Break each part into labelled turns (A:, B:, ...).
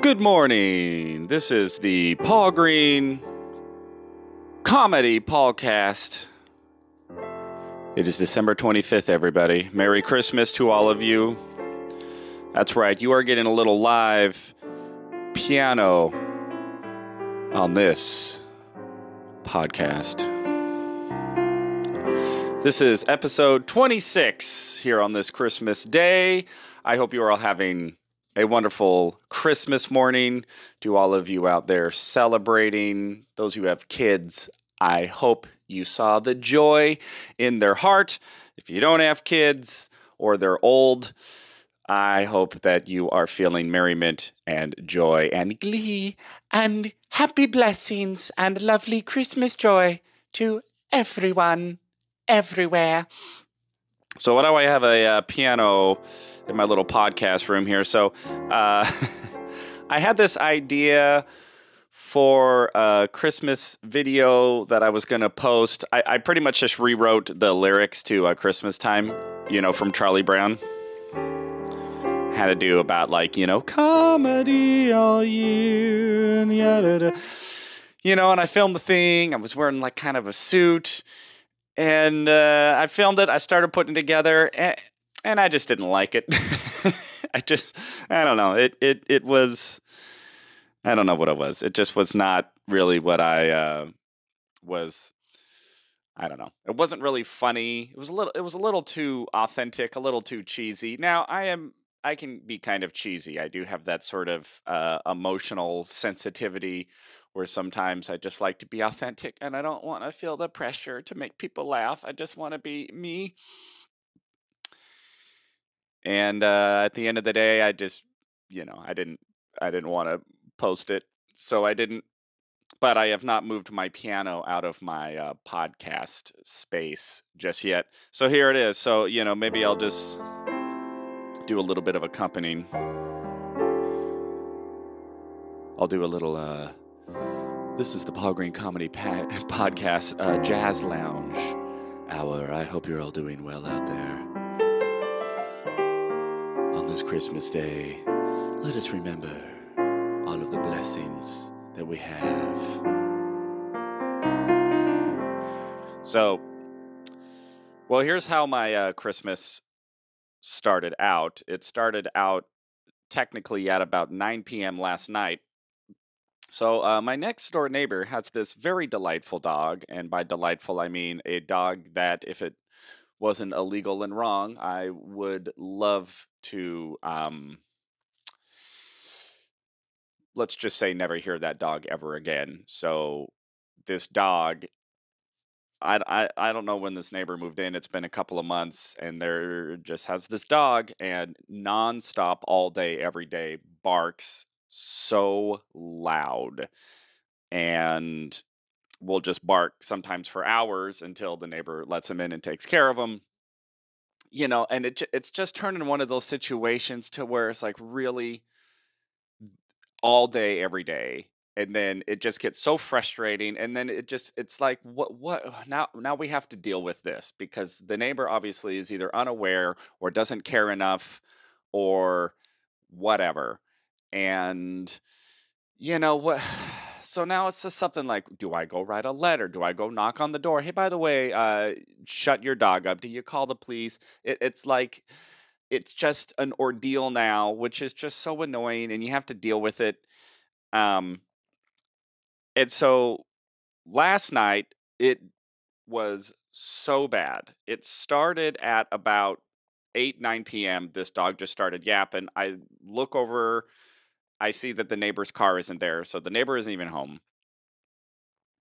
A: Good morning. This is the Paul Green Comedy Podcast. It is December 25th, everybody. Merry Christmas to all of you. That's right, you are getting a little live piano on this podcast. This is episode 26 here on this Christmas day. I hope you are all having a wonderful Christmas morning to all of you out there celebrating. Those who have kids, I hope you saw the joy in their heart. If you don't have kids or they're old, I hope that you are feeling merriment and joy and glee and happy blessings and lovely Christmas joy to everyone, everywhere. So, why do I have a uh, piano in my little podcast room here? So, uh, I had this idea for a Christmas video that I was going to post. I, I, pretty much just rewrote the lyrics to uh, Christmas Time, you know, from Charlie Brown. Had to do about like, you know, comedy all year and yada. You know, and I filmed the thing. I was wearing like kind of a suit and uh, I filmed it. I started putting it together, and, and I just didn't like it. I just, I don't know. It, it, it was, I don't know what it was. It just was not really what I uh, was. I don't know. It wasn't really funny. It was a little. It was a little too authentic, a little too cheesy. Now I am. I can be kind of cheesy. I do have that sort of uh, emotional sensitivity where sometimes I just like to be authentic and I don't want to feel the pressure to make people laugh. I just want to be me. And uh, at the end of the day, I just, you know, I didn't, I didn't want to post it, so I didn't. But I have not moved my piano out of my uh, podcast space just yet. So here it is. So you know, maybe I'll just do a little bit of accompanying. I'll do a little. uh this is the Paul Green Comedy pa- Podcast uh, Jazz Lounge Hour. I hope you're all doing well out there. On this Christmas day, let us remember all of the blessings that we have. So, well, here's how my uh, Christmas started out. It started out technically at about 9 p.m. last night so, uh, my next door neighbor has this very delightful dog, and by delightful, I mean a dog that, if it wasn't illegal and wrong, I would love to, um, let's just say, never hear that dog ever again. So, this dog, I, I, I don't know when this neighbor moved in. It's been a couple of months, and there just has this dog, and nonstop, all day, every day, barks so loud and will just bark sometimes for hours until the neighbor lets him in and takes care of him. You know and it it's just turned into one of those situations to where it's like really all day every day and then it just gets so frustrating and then it just it's like what what now now we have to deal with this because the neighbor obviously is either unaware or doesn't care enough or whatever and you know what so now it's just something like do i go write a letter? Do i go knock on the door? Hey by the way uh shut your dog up. Do you call the police? It, it's like it's just an ordeal now which is just so annoying and you have to deal with it um and so last night it was so bad. It started at about 8 9 p.m this dog just started yapping. I look over I see that the neighbor's car isn't there, so the neighbor isn't even home.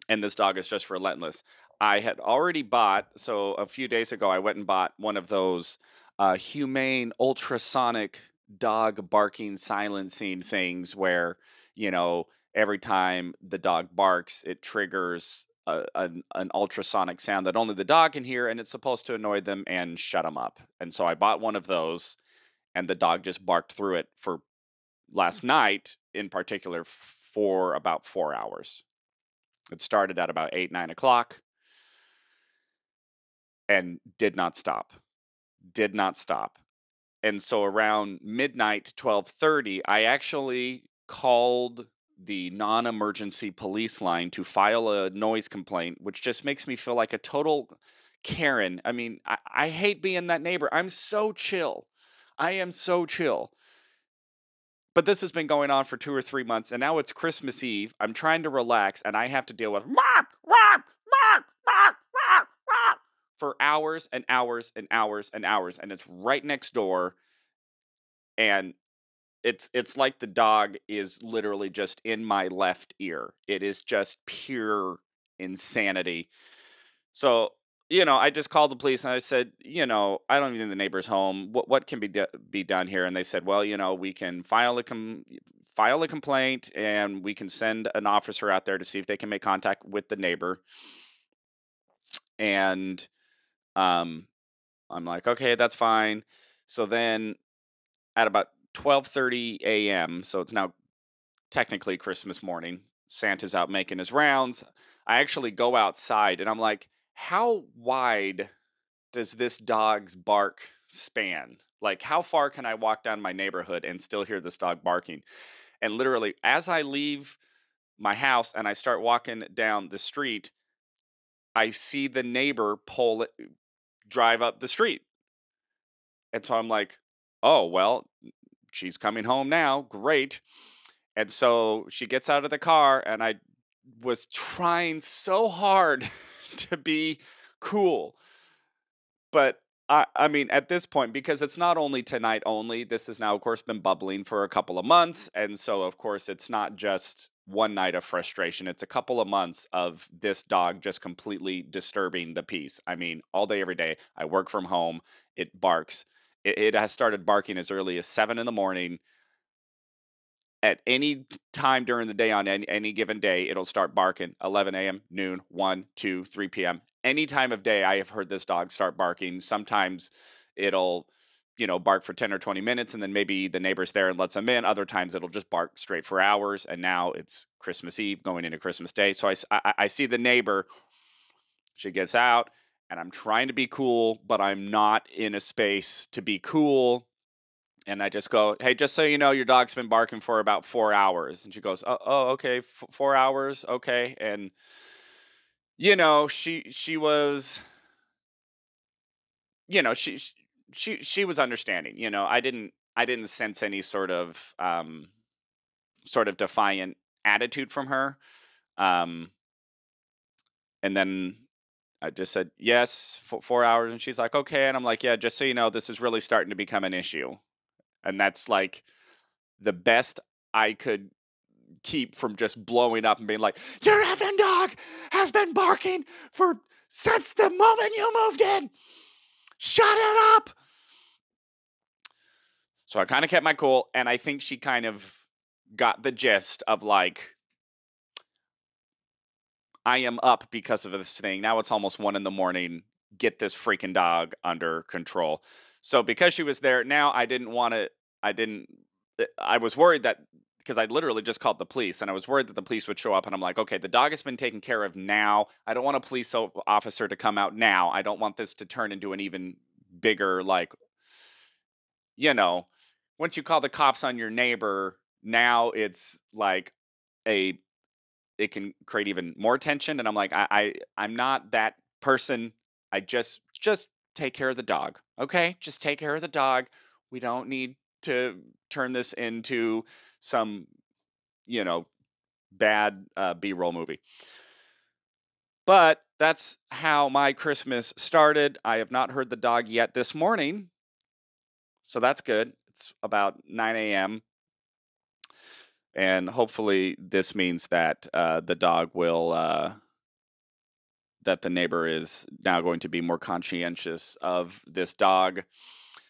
A: And this dog is just relentless. I had already bought, so a few days ago, I went and bought one of those uh, humane ultrasonic dog barking silencing things where, you know, every time the dog barks, it triggers a, an, an ultrasonic sound that only the dog can hear, and it's supposed to annoy them and shut them up. And so I bought one of those, and the dog just barked through it for last night in particular for about four hours. It started at about eight, nine o'clock and did not stop. Did not stop. And so around midnight, 1230, I actually called the non-emergency police line to file a noise complaint, which just makes me feel like a total Karen. I mean, I, I hate being that neighbor. I'm so chill. I am so chill. But this has been going on for two or three months, and now it's Christmas Eve. I'm trying to relax, and I have to deal with for hours and hours and hours and hours, and it's right next door. And it's it's like the dog is literally just in my left ear. It is just pure insanity. So you know, I just called the police and I said, you know, I don't even think the neighbor's home. What what can be do- be done here? And they said, well, you know, we can file a com- file a complaint and we can send an officer out there to see if they can make contact with the neighbor. And um, I'm like, okay, that's fine. So then at about 12:30 a.m., so it's now technically Christmas morning, Santa's out making his rounds. I actually go outside and I'm like, how wide does this dog's bark span? Like, how far can I walk down my neighborhood and still hear this dog barking? And literally, as I leave my house and I start walking down the street, I see the neighbor pull it, drive up the street. And so I'm like, oh, well, she's coming home now. Great. And so she gets out of the car, and I was trying so hard to be cool. But I, I mean, at this point, because it's not only tonight only, this has now, of course, been bubbling for a couple of months. And so, of course, it's not just one night of frustration. It's a couple of months of this dog just completely disturbing the peace. I mean, all day, every day. I work from home. It barks. It, it has started barking as early as seven in the morning at any time during the day on any, any given day, it'll start barking 11 a.m., noon, 1, 2, 3 p.m. Any time of day, I have heard this dog start barking. Sometimes it'll, you know, bark for 10 or 20 minutes and then maybe the neighbor's there and lets them in. Other times it'll just bark straight for hours. And now it's Christmas Eve going into Christmas Day. So I, I, I see the neighbor. She gets out and I'm trying to be cool, but I'm not in a space to be cool and I just go, "Hey, just so you know, your dog's been barking for about four hours." And she goes, "Oh, oh okay, F- four hours, okay." And you know, she she was, you know, she she she was understanding. You know, I didn't I didn't sense any sort of um sort of defiant attitude from her. Um, and then I just said yes, for four hours, and she's like, "Okay," and I'm like, "Yeah, just so you know, this is really starting to become an issue." And that's like the best I could keep from just blowing up and being like, "Your effing dog has been barking for since the moment you moved in. Shut it up." So I kind of kept my cool, and I think she kind of got the gist of like, I am up because of this thing. Now it's almost one in the morning. Get this freaking dog under control. So because she was there, now I didn't want to. I didn't. Eh, I was worried that because I literally just called the police and I was worried that the police would show up and I'm like, okay, the dog has been taken care of now. I don't want a police officer to come out now. I don't want this to turn into an even bigger like, you know, once you call the cops on your neighbor, now it's like a it can create even more tension and i'm like I, I i'm not that person i just just take care of the dog okay just take care of the dog we don't need to turn this into some you know bad uh, b-roll movie. But that's how my christmas started. I have not heard the dog yet this morning. So that's good. It's about 9 a.m and hopefully this means that uh, the dog will uh, that the neighbor is now going to be more conscientious of this dog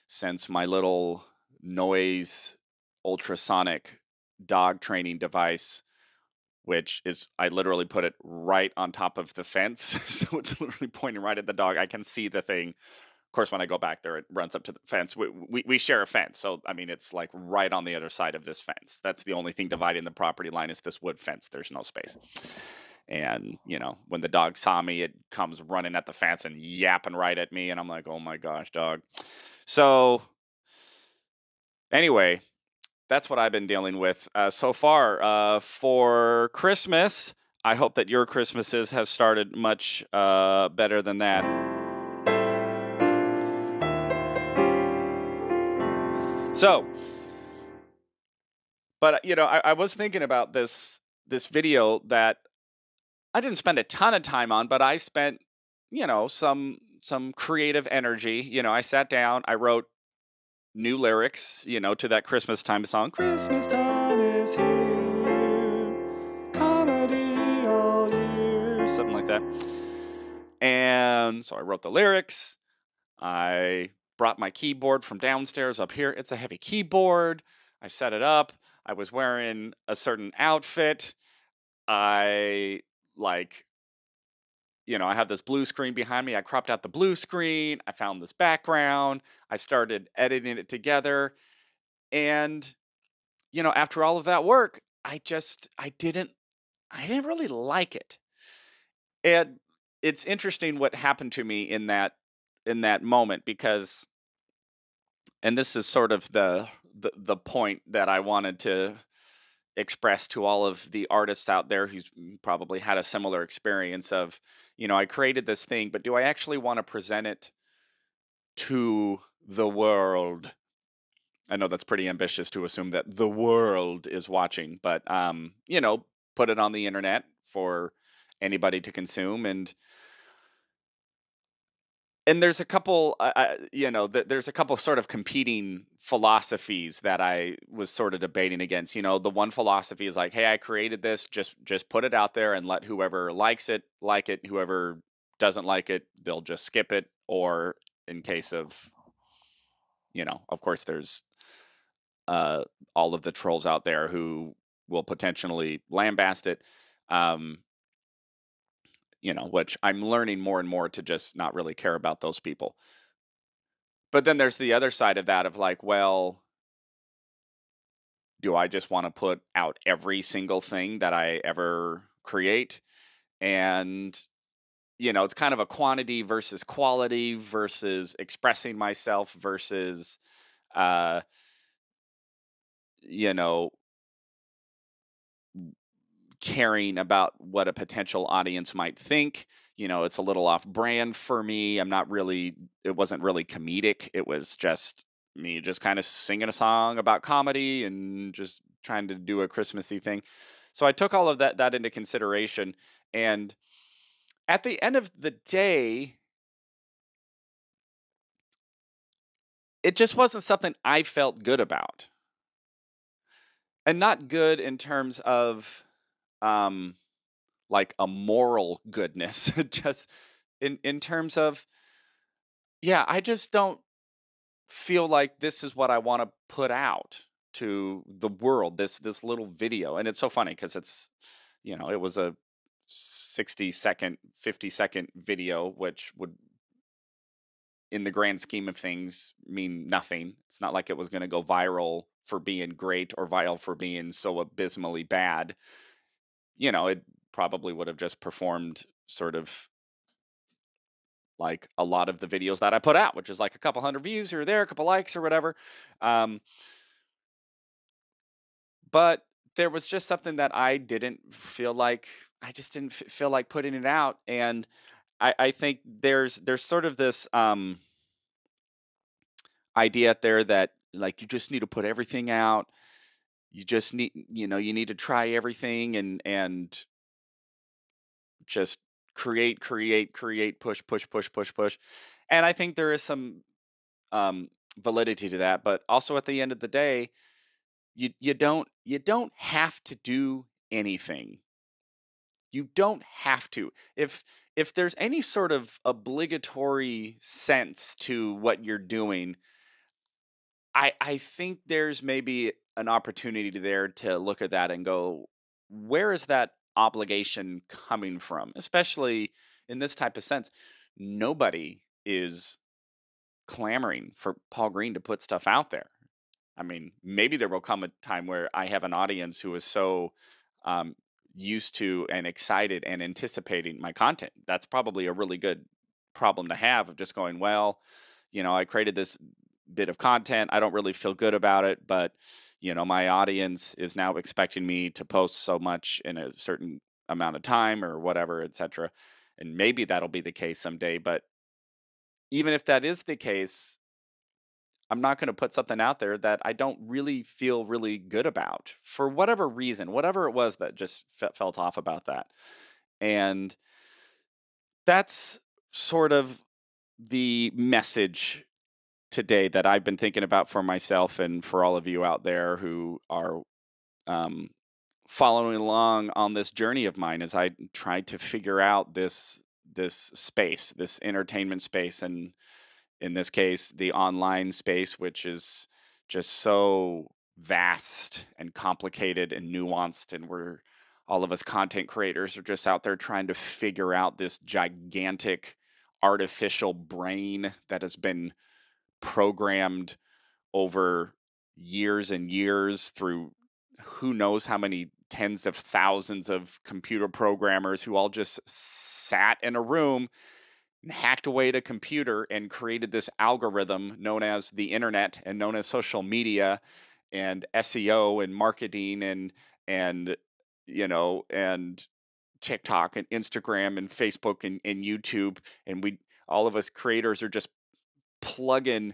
A: since my little noise ultrasonic dog training device which is I literally put it right on top of the fence so it's literally pointing right at the dog I can see the thing of course, when I go back there, it runs up to the fence. We, we, we share a fence. So, I mean, it's like right on the other side of this fence. That's the only thing dividing the property line is this wood fence. There's no space. And, you know, when the dog saw me, it comes running at the fence and yapping right at me. And I'm like, oh my gosh, dog. So, anyway, that's what I've been dealing with uh, so far. Uh, for Christmas, I hope that your Christmases have started much uh, better than that. So, but uh, you know, I, I was thinking about this this video that I didn't spend a ton of time on, but I spent, you know, some some creative energy. You know, I sat down, I wrote new lyrics, you know, to that Christmas time song. Christmas time is here, comedy all year, something like that. And so I wrote the lyrics. I brought my keyboard from downstairs up here. It's a heavy keyboard. I set it up. I was wearing a certain outfit. I like you know, I have this blue screen behind me. I cropped out the blue screen. I found this background. I started editing it together. And, you know, after all of that work, I just, I didn't, I didn't really like it. And it's interesting what happened to me in that, in that moment because, and this is sort of the, the, the point that I wanted to express to all of the artists out there who's probably had a similar experience of, you know, I created this thing, but do I actually want to present it to the world? I know that's pretty ambitious to assume that the world is watching, but um, you know, put it on the internet for anybody to consume and and there's a couple uh, uh, you know th- there's a couple sort of competing philosophies that i was sort of debating against you know the one philosophy is like hey i created this just just put it out there and let whoever likes it like it whoever doesn't like it they'll just skip it or in case of you know of course there's uh all of the trolls out there who will potentially lambast it um you know, which I'm learning more and more to just not really care about those people. But then there's the other side of that of like, well, do I just want to put out every single thing that I ever create? And, you know, it's kind of a quantity versus quality versus expressing myself versus, uh, you know, caring about what a potential audience might think. You know, it's a little off brand for me. I'm not really, it wasn't really comedic. It was just me just kind of singing a song about comedy and just trying to do a Christmassy thing. So I took all of that that into consideration and at the end of the day it just wasn't something I felt good about. And not good in terms of um like a moral goodness just in in terms of yeah i just don't feel like this is what i want to put out to the world this this little video. And it's so funny because it's you know it was a 60 second 50 second video which would in the grand scheme of things mean nothing. It's not like it was going to go viral for being great or viral for being so abysmally bad you know, it probably would have just performed sort of like a lot of the videos that I put out, which is like a couple hundred views here or there, a couple likes or whatever. Um, but there was just something that I didn't feel like I just didn't f- feel like putting it out, and I, I think there's there's sort of this um, idea out there that like you just need to put everything out you just need you know you need to try everything and and just create create create push push push push push. And i think there is some um validity to that but also at the end of the day you you don't you don't have to do anything. You don't have to. If if there's any sort of obligatory sense to what you're doing i i think there's maybe an opportunity there to look at that and go, where is that obligation coming from? Especially in this type of sense, nobody is clamoring for Paul Green to put stuff out there. I mean, maybe there will come a time where I have an audience who is so um, used to and excited and anticipating my content. That's probably a really good problem to have of just going, well, you know, I created this bit of content. I don't really feel good about it, but you know, my audience is now expecting me to post so much in a certain amount of time or whatever, etc. And maybe that'll be the case someday, but even if that is the case, I'm not going to put something out there that I don't really feel really good about for whatever reason, whatever it was that just fe- felt off about that. And that's sort of the message today that I've been thinking about for myself and for all of you out there who are um, following along on this journey of mine as I tried to figure out this this space, this entertainment space, and in this case, the online space, which is just so vast and complicated and nuanced, and we're all of us content creators are just out there trying to figure out this gigantic artificial brain that has been programmed over years and years through who knows how many tens of thousands of computer programmers who all just sat in a room and hacked away at a computer and created this algorithm known as the internet and known as social media and SEO and marketing and and you know and TikTok and Instagram and Facebook and, and YouTube. And we all of us creators are just plugging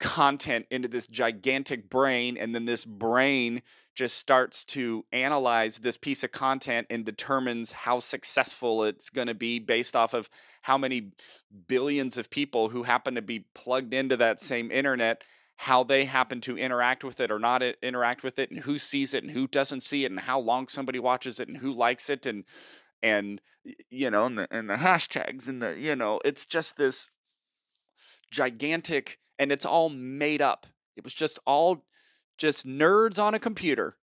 A: content into this gigantic brain and then this brain just starts to analyze this piece of content and determines how successful it's going to be based off of how many billions of people who happen to be plugged into that same internet how they happen to interact with it or not interact with it and who sees it and who doesn't see it and how long somebody watches it and who likes it and and you know and the, and the hashtags and the you know it's just this gigantic and it's all made up. It was just all just nerds on a computer.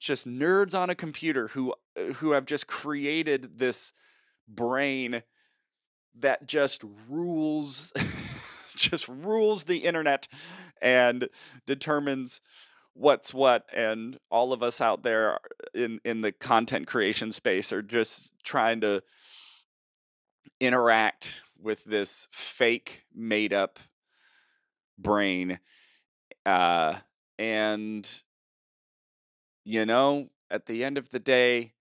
A: Just nerds on a computer who uh, who have just created this brain that just rules just rules the internet and determines what's what and all of us out there in in the content creation space are just trying to interact with this fake made up brain uh and you know at the end of the day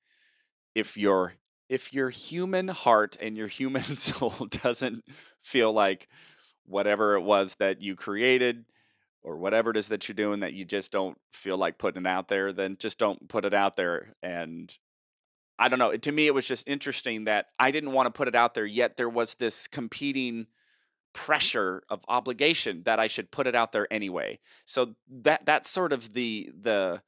A: if your if your human heart and your human soul doesn't feel like whatever it was that you created or whatever it is that you're doing that you just don't feel like putting it out there then just don't put it out there and I don't know. To me, it was just interesting that I didn't want to put it out there, yet there was this competing pressure of obligation that I should put it out there anyway. So that that's sort of the the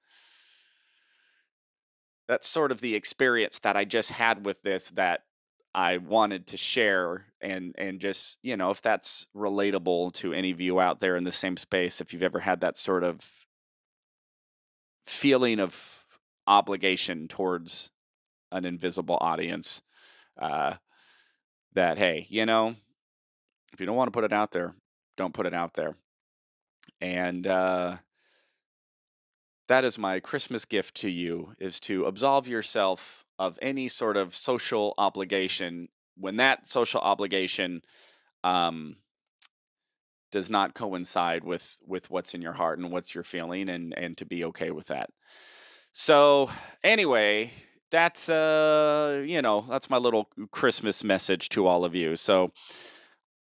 A: that's sort of the experience that I just had with this that I wanted to share and and just, you know, if that's relatable to any of you out there in the same space, if you've ever had that sort of feeling of obligation towards an invisible audience. Uh, that hey, you know, if you don't want to put it out there, don't put it out there. And uh, that is my Christmas gift to you: is to absolve yourself of any sort of social obligation when that social obligation um, does not coincide with with what's in your heart and what's you're feeling, and and to be okay with that. So anyway, that's uh you know that's my little christmas message to all of you. So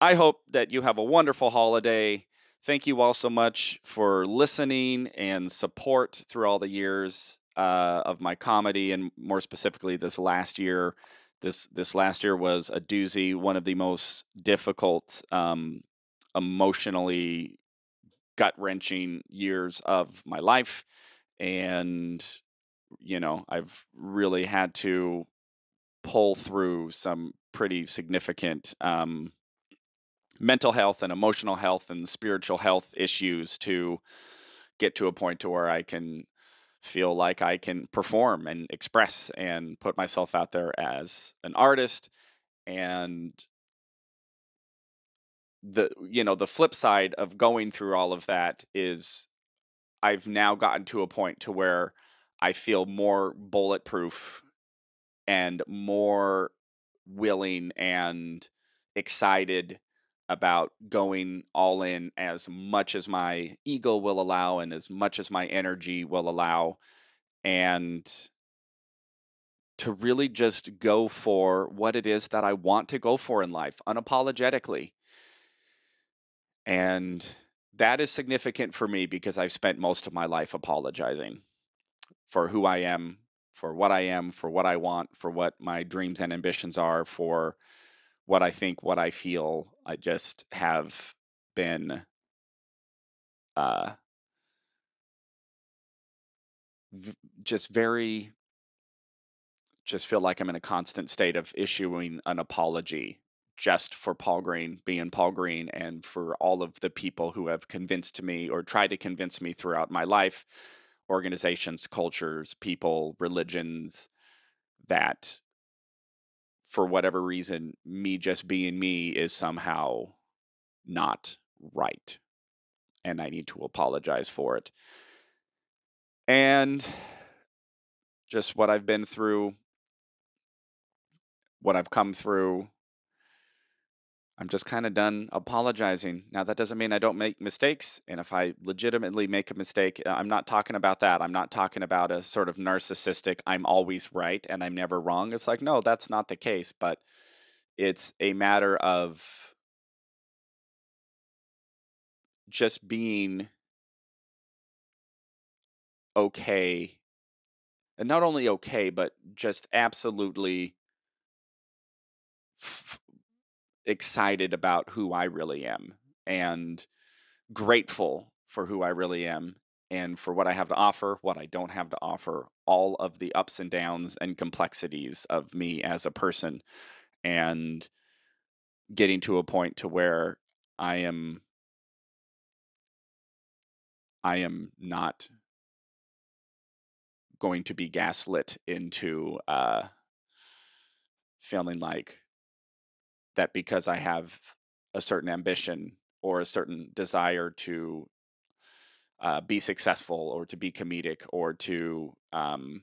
A: i hope that you have a wonderful holiday. Thank you all so much for listening and support through all the years uh, of my comedy and more specifically this last year. This this last year was a doozy one of the most difficult um, emotionally gut wrenching years of my life and you know, I've really had to pull through some pretty significant um, mental health and emotional health and spiritual health issues to get to a point to where I can feel like I can perform and express and put myself out there as an artist. And the you know the flip side of going through all of that is I've now gotten to a point to where I feel more bulletproof and more willing and excited about going all in as much as my ego will allow and as much as my energy will allow and to really just go for what it is that I want to go for in life unapologetically. And that is significant for me because I've spent most of my life apologizing for who I am, for what I am, for what I want, for what my dreams and ambitions are, for what I think, what I feel. I just have been uh v- just very just feel like I'm in a constant state of issuing an apology just for Paul Green being Paul Green and for all of the people who have convinced me or tried to convince me throughout my life, organizations, cultures, people, religions, that for whatever reason, me just being me is somehow not right. And I need to apologize for it. And just what I've been through, what I've come through, I'm just kind of done apologizing. Now, that doesn't mean I don't make mistakes. And if I legitimately make a mistake, uh, I'm not talking about that. I'm not talking about a sort of narcissistic, I'm always right and I'm never wrong. It's like, no, that's not the case. But it's a matter of just being okay. And not only okay, but just absolutely excited about who I really am and grateful for who I really am and for what I have to offer, what I don't have to offer, all of the ups and downs and complexities of me as a person and getting to a point to where I am I am not going to be gaslit into uh feeling like that because I have a certain ambition or a certain desire to uh, be successful or to be comedic or to um,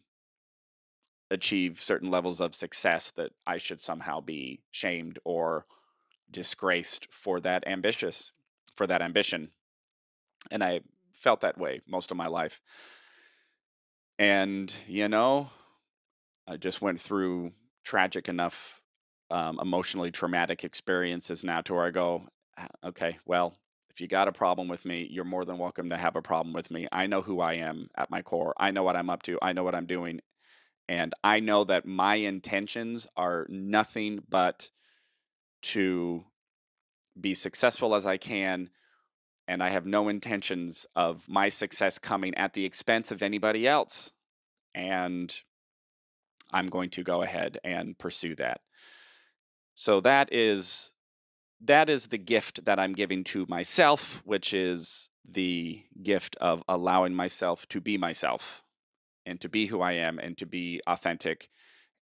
A: achieve certain levels of success that I should somehow be shamed or disgraced for that ambitious for that ambition. And I felt that way most of my life. And you know, I just went through tragic enough um, emotionally traumatic experiences now to where I go, "Ah, okay, well, if you got a problem with me, you're more than welcome to have a problem with me. I know who I am at my core. I know what I'm up to. I know what I'm doing. And I know that my intentions are nothing but to be successful as I can. And I have no intentions of my success coming at the expense of anybody else. And I'm going to go ahead and pursue that. So that is that is the gift that I'm giving to myself, which is the gift of allowing myself to be myself and to be who I am and to be authentic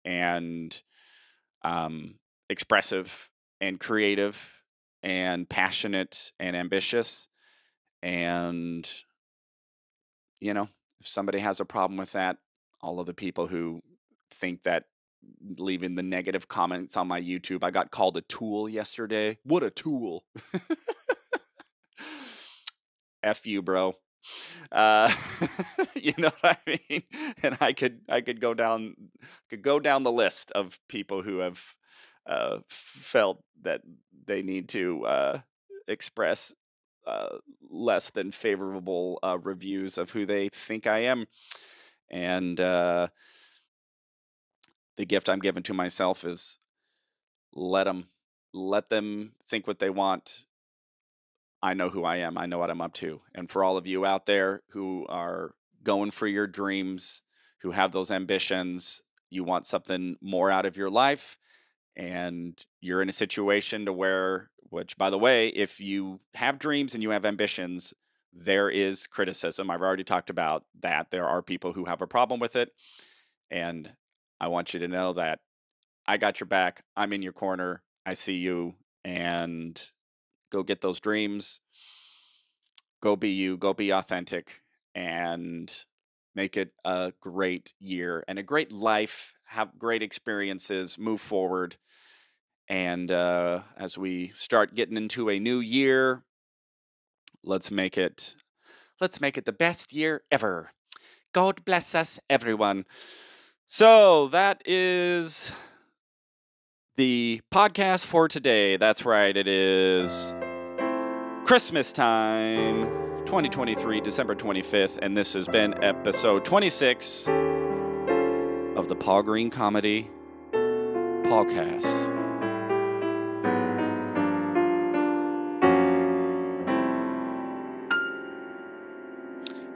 A: and um, expressive and creative and passionate and ambitious. And, you know, if somebody has a problem with that, all of the people who think that leaving the negative comments on my YouTube, I got called a tool yesterday. What a tool. F you, bro. Uh, you know what I mean? And I could I could go down could go down the list of people who have uh, felt that they need to uh, express uh, less than favorable uh, reviews of who they think I am, and uh, the gift I'm giving to myself is let them let them think what they want I know who I am. I know what I'm up to. And for all of you out there who are going for your dreams, who have those ambitions, you want something more out of your life, and you're in a situation to where, which by the way, if you have dreams and you have ambitions, there is criticism. I've already talked about that. There are people who have a problem with it. And I want you to know that I got your back. I'm in your corner. I see you. And go get those dreams go be you go be authentic and make it a great year and a great life have great experiences move forward And uh, as we start getting into a new year, let's make it let's make it the best year ever. God bless us, everyone. So that is the podcast for today. That's right, it is Christmas time, 2023, December 25th, and this has been episode 26 of the Paul Green Comedy Podcast.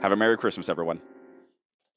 A: Have a Merry Christmas, everyone.